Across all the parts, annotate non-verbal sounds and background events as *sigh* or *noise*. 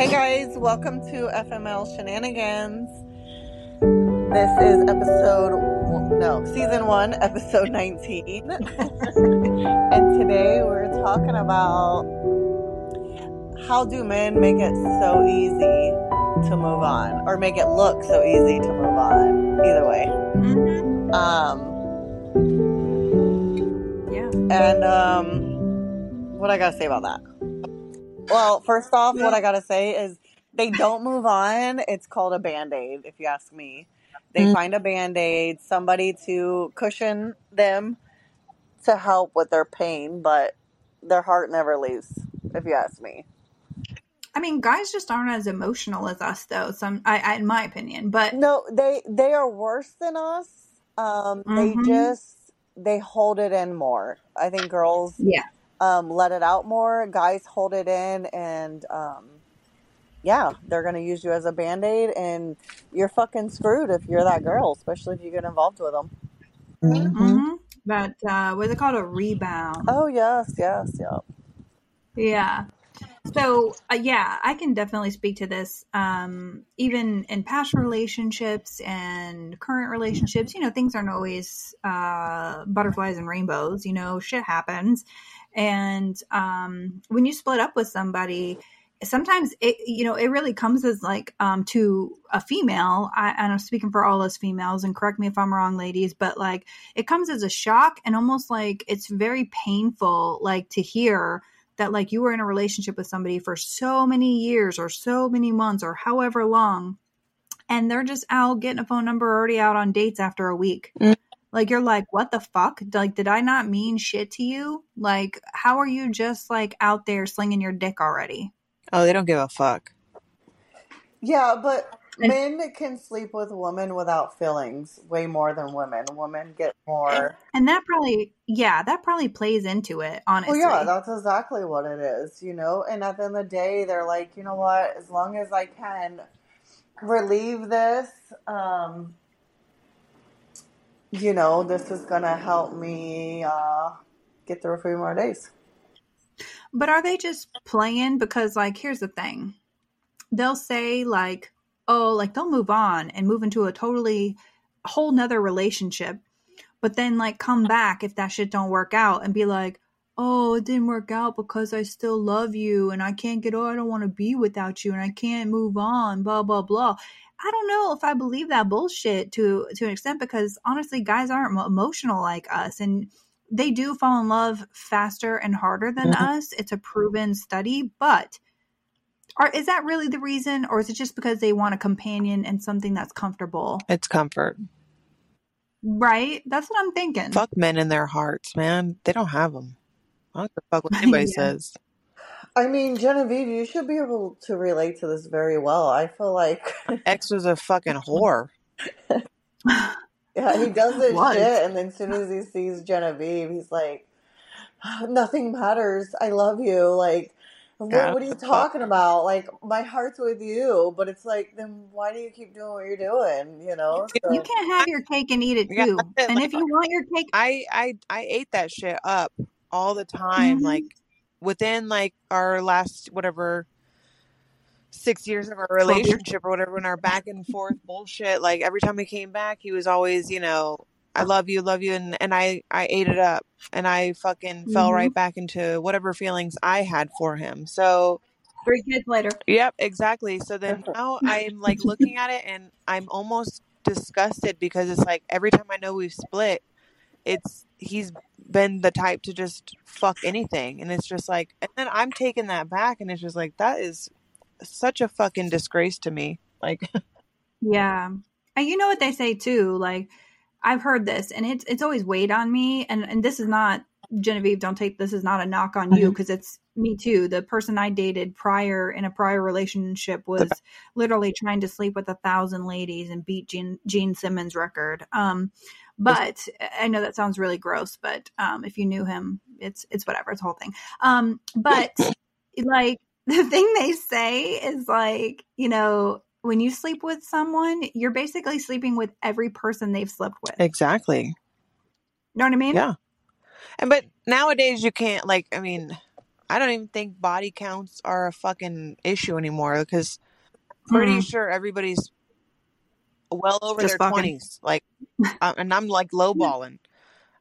Hey guys, welcome to FML Shenanigans. This is episode, no, season one, episode 19. *laughs* and today we're talking about how do men make it so easy to move on, or make it look so easy to move on. Either way. Mm-hmm. Um, Yeah. and um, what I gotta say about that? Well, first off, what I gotta say is they don't move on. It's called a band aid, if you ask me. They Mm. find a band aid, somebody to cushion them to help with their pain, but their heart never leaves, if you ask me. I mean, guys just aren't as emotional as us, though. Some, I, I in my opinion, but No, they they are worse than us. Um, they Mhm. just they hold it in more. I think girls yeah, um, let it out more. Guys hold it in, and um, yeah, they're gonna use you as a band aid, and you're fucking screwed if you're that girl, especially if you get involved with them. hmm but uh, what's it called? A rebound. Oh yes, yes, yeah. Yeah. So, uh, yeah, I can definitely speak to this. Um, even in past relationships and current relationships, you know, things aren't always uh, butterflies and rainbows. You know, shit happens. And um, when you split up with somebody, sometimes it, you know, it really comes as like um, to a female. I, and I'm speaking for all us females, and correct me if I'm wrong, ladies, but like it comes as a shock and almost like it's very painful, like to hear that like you were in a relationship with somebody for so many years or so many months or however long and they're just out getting a phone number already out on dates after a week Mm. Like you're like what the fuck like did i not mean shit to you like how are you just like out there slinging your dick already Oh, they don't give a fuck. Yeah, but men can sleep with women without feelings way more than women. Women get more. and that probably yeah that probably plays into it Well, honestly yeah, that's exactly what it is, you know. And at the end of the day, they're like, you know what? As long as I can relieve this, um, you know, this is gonna help me uh, get through a few more days. But are they just playing? Because, like, here's the thing they'll say, like, oh, like they'll move on and move into a totally whole nother relationship, but then, like, come back if that shit don't work out and be like, oh, it didn't work out because I still love you and I can't get, oh, I don't want to be without you and I can't move on, blah, blah, blah. I don't know if I believe that bullshit to to an extent because honestly, guys aren't emotional like us, and they do fall in love faster and harder than Mhm. us. It's a proven study, but are, is that really the reason, or is it just because they want a companion and something that's comfortable? It's comfort. Right? That's what I'm thinking. Fuck men in their hearts, man. They don't have them. I don't give a fuck what *laughs* anybody Yeah. says. I mean, Genevieve, you should be able to relate to this very well. I feel like, *laughs* X was a fucking whore. yeah, he does *laughs* this Was. shit, and then as soon as he sees Genevieve, he's like, nothing matters. I love you. Like, what, what are you what talking about? Like, my heart's with you, but it's like, then why do you keep doing what you're doing? You know? you So, can't have your cake and eat it too. it. *laughs* And Like if you want your cake, I, I, I ate that shit up all the time. Mhm. Like within like our last whatever six years of our relationship or whatever, in our back and forth bullshit. Like every time we came back, he was always, you know, I love you, love you, and and I I ate it up, and I fucking fell hmm right back into whatever feelings I had for him. So Three kids later. Yep, exactly. So then now I'm like looking at it and I'm almost disgusted because it's like every time I know we've split, it's he's been the type to just fuck anything. And it's just like, and then I'm taking that back and it's just like, that is such a fucking disgrace to me. Like, *laughs* Yeah. And you know what they say too, like I've heard this and it's it's always weighed on me and and this is not Genevieve, don't take this is not a knock on you because it's me too. The person I dated prior in a prior relationship was literally trying to sleep with a thousand ladies and beat Gene, Gene Simmons record. Um but I know that sounds really gross, but um if you knew him, it's it's whatever, it's a whole thing. Um but *coughs* like the thing they say is like, you know, when you sleep with someone, you're basically sleeping with every person they've slept with. Exactly. You know what I mean? Yeah. And but nowadays you can't like I mean I don't even think body counts are a fucking issue anymore because pretty Mm. sure everybody's well over Just their twenties. Like, uh, and I'm like *laughs* lowballing.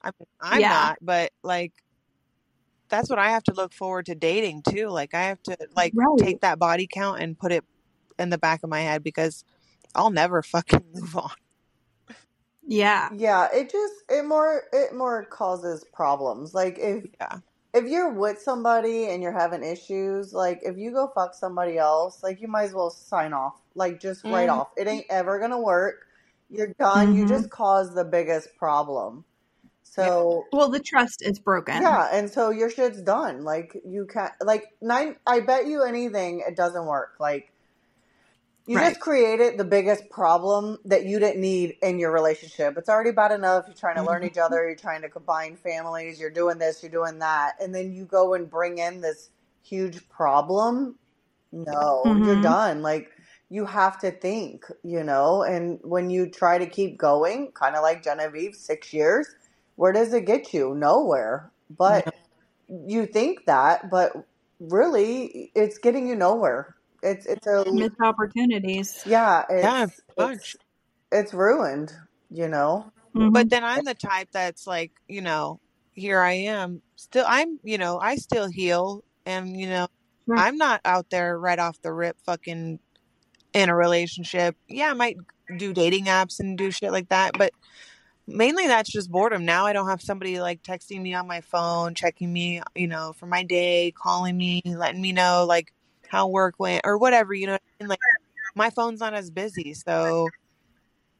I'm I'm Yeah. not, but like that's what I have to look forward to dating too. Like I have to like Right. take that body count and put it in the back of my head because I'll never fucking *laughs* move on. Yeah. Yeah, it just it more it more causes problems. Like if Yeah. If you're with somebody and you're having issues, like if you go fuck somebody else, like you might as well sign off. Like just write Mhm. off. It ain't ever gonna work. You're done. You Mhm. just caused the biggest problem. So Well, the trust is broken. yeah, and so your shit's done. Like you can't like nine I bet you anything it doesn't work. Like you Right. just created the biggest problem that you didn't need in your relationship. It's already bad enough. You're trying to learn each other. You're trying to combine families. You're doing this. You're doing that, and then you go and bring in this huge problem. No, you're Mhm. done. Like you have to think, you know. And when you try to keep going, kind of like Genevieve, six years, where does it get you? Nowhere. But you think that, but really, it's getting you nowhere. It's it's a Missed opportunities. yeah, Yeah, it's pretty it's it's ruined, you know. Mhm. But then I'm the type that's like, you know, here I am. Still I'm, you know, I still heal and you know, Sure. I'm not out there right off the rip fucking in a relationship. Yeah, I might do dating apps and do shit like that, but mainly that's just boredom. Now I don't have somebody like texting me on my phone, checking me, you know, for my day, calling me, letting me know like how work went or whatever, you know. what I mean? Like my phone's not as busy, so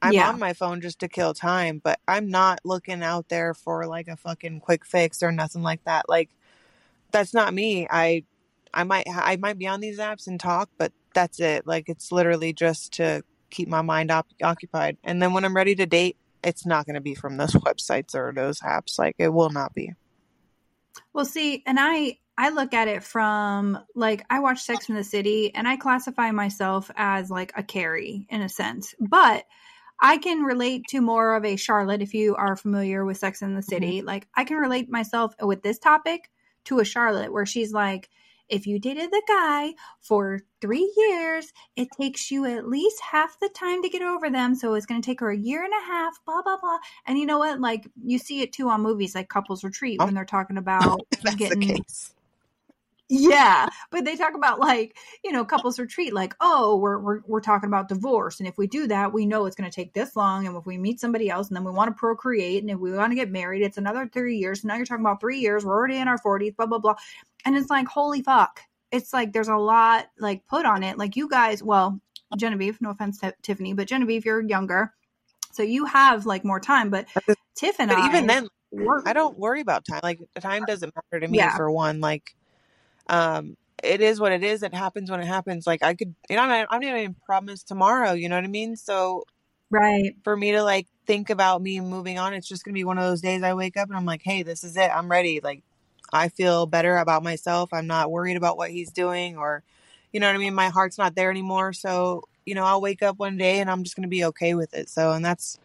I'm Yeah. on my phone just to kill time, but I'm not looking out there for like a fucking quick fix or nothing like that. Like that's not me. I I might I might be on these apps and talk, but that's it. Like it's literally just to keep my mind op- occupied. And then when I'm ready to date, it's not going to be from those *laughs* websites or those apps. Like it will not be. Well, see, and I I look at it from like I watch Sex in the City and I classify myself as like a Carrie in a sense. But I can relate to more of a Charlotte if you are familiar with Sex in the City. Like I can relate myself with this topic to a Charlotte where she's like if you dated the guy for three years, it takes you at least half the time to get over them. So it's going to take her a year and a half, blah, blah, blah. And you know what? Like, you see it too on movies like Couples Retreat when they're talking *laughs* about getting. Yeah, *laughs* but they talk about like you know couples retreat, like oh we're we're we're talking about divorce, and if we do that, we know it's going to take this long, and if we meet somebody else, and then we want to procreate, and if we want to get married, it's another three years. now you're talking about three years. We're already in our forties, blah blah blah, and it's like holy fuck. It's like there's a lot like put on it. Like you guys, well, Genevieve, no offense to Tiffany, but Genevieve, you're younger, so you have like more time. But Tiff and But I, even then, I don't worry about time. Like time doesn't matter to me Yeah. for one. Like, um, it is what it is. It happens when it happens. Like I could, you know, I'm not, I'm not even promised tomorrow. You know what I mean? So right. for me to like think about me moving on, it's just gonna be one of those days I wake up and I'm like, hey, this is it. I'm ready. Like I feel better about myself. I'm not worried about what he's doing or, you know what I mean. My heart's not there anymore. So you know, I'll wake up one day and I'm just gonna be okay with it. So and that's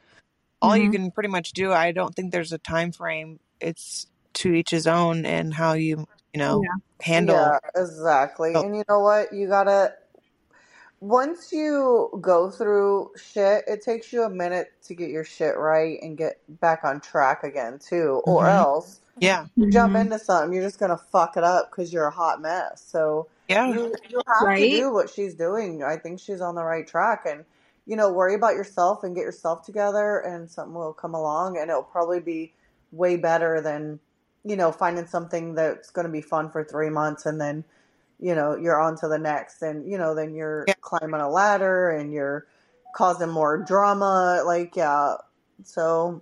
all you Mhm. can pretty much do. I don't think there's a time frame. It's to each his own and how you you know handle. Yeah, exactly. Oh. And you know what? You gotta once you go through shit, it takes you a minute to get your shit right and get back on track again too. Or Mhm. else Yeah, you jump Mhm. into something, you're just gonna fuck it up because you're a hot mess. So yeah, you you have to do what she's doing. I think she's on the right track and you know, worry about yourself and get yourself together and something will come along and it'll probably be way better than, you know, finding something that's gonna be fun for three months and then, you know, you're on to the next and you know, then you're Yeah. climbing a ladder and you're causing more drama. Like, yeah. So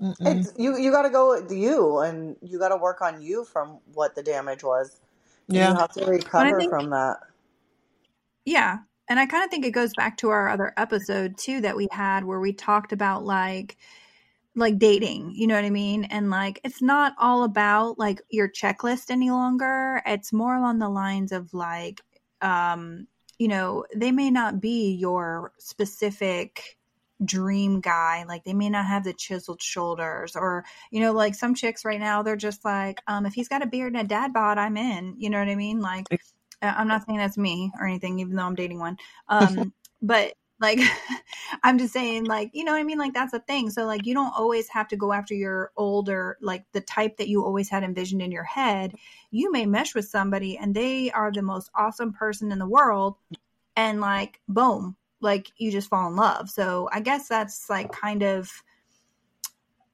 Mm-mm. it's you you gotta go with you and you gotta work on you from what the damage was. Yeah. You have to recover think- from that. Yeah. And I kind of think it goes back to our other episode too that we had where we talked about like like dating, you know what I mean? And like it's not all about like your checklist any longer. It's more along the lines of like um you know, they may not be your specific dream guy. Like they may not have the chiseled shoulders or, you know, like some chicks right now, they're just like, um, if he's got a beard and a dad bod, I'm in. You know what I mean? Like, I'm not saying that's me or anything, even though I'm dating one. *laughs* Um, but like, *laughs* I'm just saying, like, you know what I mean? Like, that's a thing. So, like, you don't always have to go after your older, like, the type that you always had envisioned in your head. You may mesh with somebody and they are the most awesome person in the world. And, like, boom, like, you just fall in love. So, I guess that's like kind of.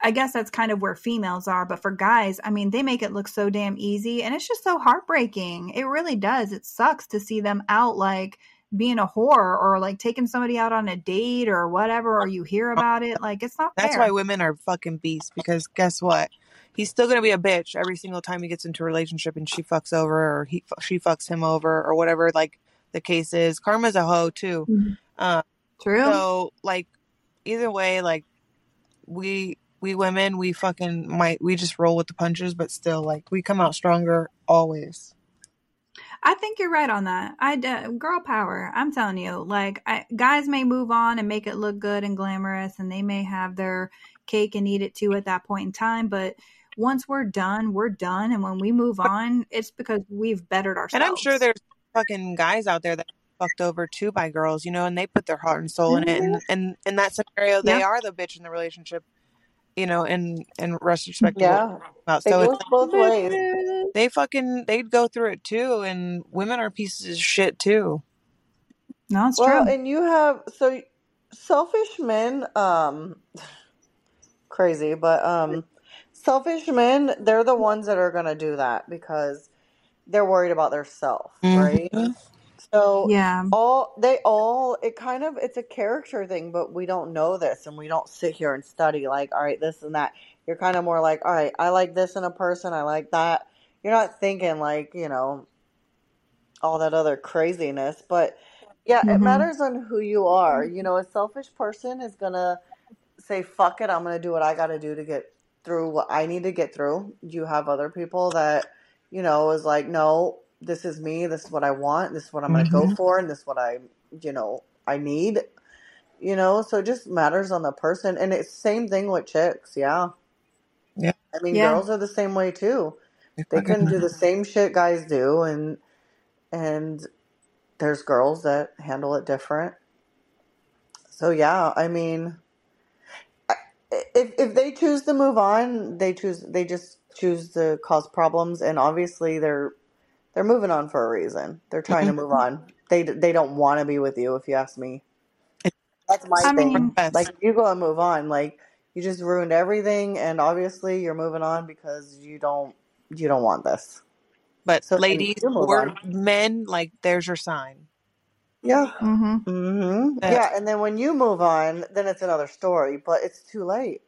I guess that's kind of where females are, but for guys, I mean, they make it look so damn easy and it's just so heartbreaking. It really does. It sucks to see them out like being a whore or like taking somebody out on a date or whatever, or you hear about it. Like it's not. That's fair. why women are fucking beasts because guess what? He's still gonna be a bitch every single time he gets into a relationship and she fucks over or he she fucks him over or whatever like the case is. Karma's a hoe too. Mm-hmm. Uh, True. so like either way, like we we women we fucking might we just roll with the punches, but still like we come out stronger always. I think you're right on that. I de- girl power. I'm telling you, like I, guys may move on and make it look good and glamorous, and they may have their cake and eat it too at that point in time. But once we're done, we're done, and when we move on, it's because we've bettered ourselves. And I'm sure there's fucking guys out there that are fucked over too by girls, you know, and they put their heart and soul in it, mm-hmm. and and in that scenario, they Yeah. are the bitch in the relationship, you know, in in retrospect. Yeah. we're talking about. It goes it's both ways. they fucking they'd go through it too, and women are pieces of shit too. no, it's Well, true. and you have so selfish men, um *sighs* crazy, but um selfish men, they're the ones that are gonna do that because they're worried about their self, right? So yeah, all they all it kind of it's a character thing, but we don't know this and we don't sit here and study like, all right, this and that. You're kind of more like, all right, I like this in a person, I like that. You're not thinking like, you know, all that other craziness, but yeah, it Mhm. matters on who you are. You know, a selfish person is gonna say, "Fuck it, I'm gonna do what I got to do to get through what I need to get through." You have other people that, you know, is like, "No, this is me. This is what I want. This is what I'm gonna go Mhm. for, and this is what I, you know, I need." You know, so it just matters on the person, and it's same thing with chicks. Yeah, Yeah, I mean, yeah, girls are the same way too. they They fucking couldn't do the same shit guys do, and and there's girls that handle it different. So yeah, I mean, if if they choose to move on, they choose they just choose to cause problems, and obviously they're they're moving on for a reason. They're trying to move *laughs* on. They they don't want to be with you, if you ask me. That's my I thing. mean. Like you go and move on, like you just ruined everything, and obviously you're moving on because you don't you don't want this. But So ladies or on. men, like there's your sign. Yeah. hmm hmm Yeah, and then when you move on, then it's another story, but it's too late.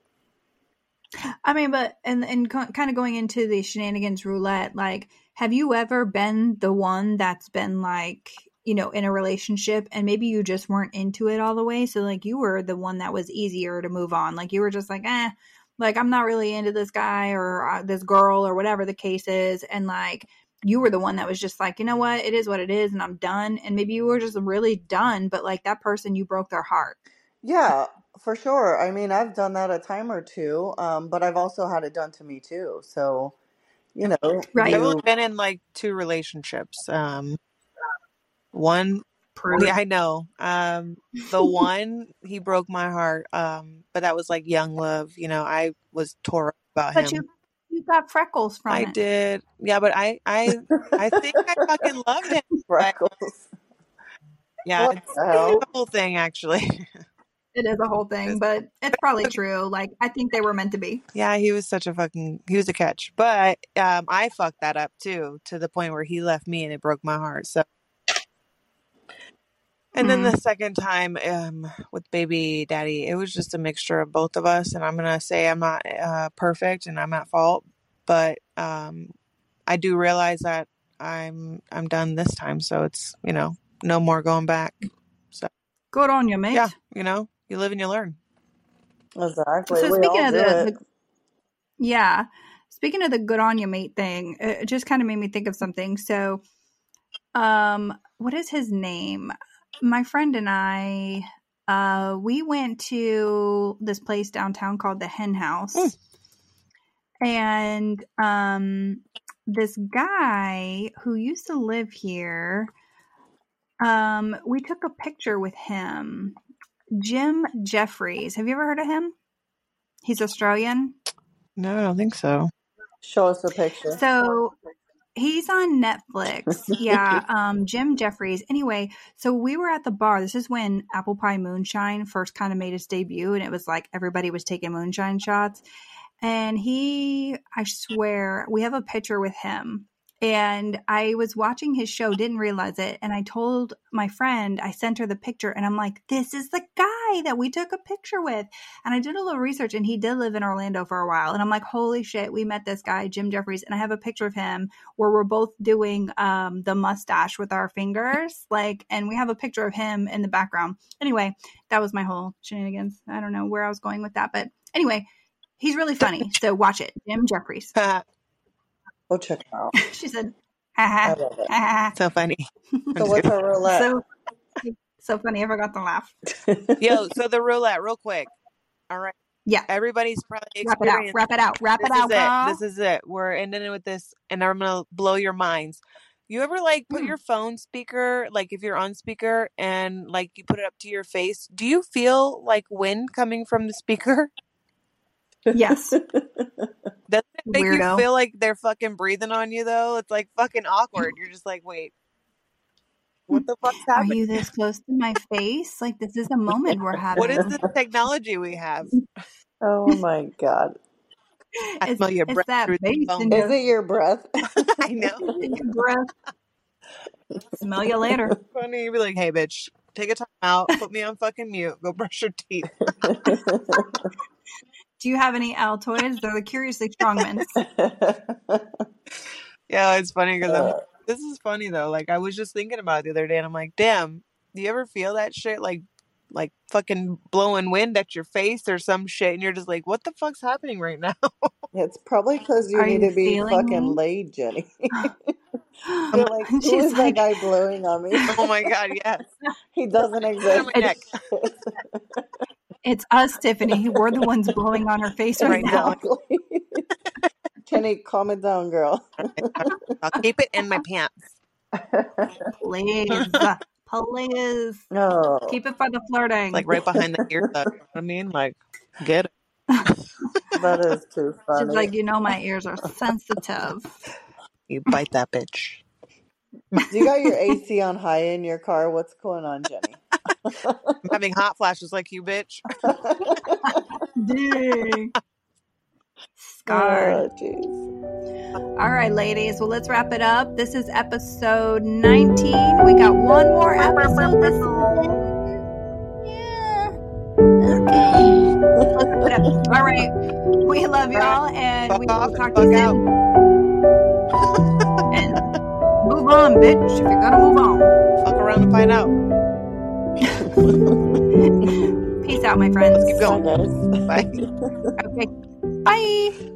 I mean, but and and kind of going into the shenanigans roulette, like, have you ever been the one that's been like, you know, in a relationship and maybe you just weren't into it all the way, so like you were the one that was easier to move on, like you were just like, eh, like I'm not really into this guy or uh, this girl or whatever the case is, and like you were the one that was just like, you know what, it is what it is, and I'm done, and maybe you were just really done, but like that person, you broke their heart. Yeah, for sure. I mean, I've done that a time or two, um, but I've also had it done to me too. So, you know, Right. I've only been in like two relationships. Um, one, Prove. yeah, I know. Um, the *laughs* one he broke my heart. Um, but that was like young love. You know, I was tore up about But you him. you got freckles from I it. did. Yeah, but I, I, I think I fucking *laughs* loved him. Freckles. yeah, What it's, the it's hell? a whole thing actually. *laughs* It is a whole thing, but it's probably *laughs* true. Like I think they were meant to be. Yeah, he was such a fucking he was a catch. But um I fucked that up too to the point where he left me and it broke my heart. So and then the second time um with baby daddy, it was just a mixture of both of us and I'm going to say I'm not uh perfect and I'm at fault, but um I do realize that I'm I'm done this time, so it's, you know, no more going back. So, Good on you, mate. yeah, you know, you live and you learn. Exactly. So We speaking of the, the yeah, speaking of the good on you mate thing, it just kind of made me think of something. So, um, what is his name? My friend and I, uh, we went to this place downtown called the Hen House, Mm. and um, this guy who used to live here, um, we took a picture with him. Jim Jefferies. Have you ever heard of him? He's Australian. No, I don't think so. Show us a picture. So he's on Netflix. *laughs* Yeah, um, Jim Jefferies. Anyway, so we were at the bar. This is when Apple Pie Moonshine first kind of made its debut, and it was like everybody was taking moonshine shots. And he, I swear, we have a picture with him. And I was watching his show, didn't realize it. And I told my friend, I sent her the picture, and I'm like, this is the guy that we took a picture with. And I did a little research, and he did live in Orlando for a while. And I'm like, holy shit, we met this guy, Jim Jefferies. And I have a picture of him where we're both doing um, the mustache with our fingers. Like, and we have a picture of him in the background. Anyway, that was my whole shenanigans. I don't know where I was going with that. But anyway, he's really funny. *laughs* So watch it. Jim Jefferies. We'll check it out. *laughs* she said, I ha love it. ha. so funny. *laughs* So what's our roulette? so, so funny. I forgot to laugh. *laughs* Yo, so the roulette, real quick. All right. Yeah. Everybody's probably Wrap it out. experienced. Wrap it out. Wrap This it out, is it. This is it. We're ending it with this, and I'm gonna blow your minds. You ever like put Hmm. your phone speaker, like if you're on speaker, and like you put it up to your face? Do you feel like wind coming from the speaker? Yes. *laughs* Doesn't it make Weirdo. you feel like they're fucking breathing on you though? It's like fucking awkward. You're just like, wait, what the fuck's Are you this close to my face? Like this is a moment we're having. *laughs* What is this technology we have? oh my god. I It's, smell your breath that through the phone. Is it your breath? *laughs* I know. in your breath. Smell you later. Funny, you'd be like, hey, bitch, take a time out, put me on fucking mute, go brush your teeth. Do you have any Altoids? They're the Curiously Strong Mints. *laughs* Yeah, it's funny because Uh, This is funny though. Like I was just thinking about it the other day, and I'm like, damn. Do you ever feel that shit like, like fucking blowing wind at your face or some shit, and you're just like, what the fuck's happening right now? *laughs* it's probably because you Are need you to be fucking me? laid, Jenny. *laughs* You're like, who She's is that guy blowing on me? oh my god, yes. he doesn't exist. My neck Shit. it's us, Tiffany. We're the ones blowing on her face right now. exactly. *laughs* Jenny, calm it down, girl. *laughs* I'll keep it in my pants. Please. Please. *laughs* no. Keep it for the flirting. Like right behind the ear. You know what I mean? Like, get it. That is too She's funny. like, you know, my ears are sensitive. You bite that bitch. Do you got your AC on high in your car? What's going on, Jenny? I'm *laughs* having hot flashes like you, bitch. Dang. Scarred. Oh. All right, ladies. Well, let's wrap it up. This is episode 19. We got one more episode. This *laughs* Yeah. Okay. Let's wrap it up. All right. We love y'all, and we will talk to you fuck soon. Move on, bitch, if you're gonna move on. Fuck around and find out. *laughs* Peace out, my friends. Let's keep going. guys. *laughs* Bye. Okay. Bye.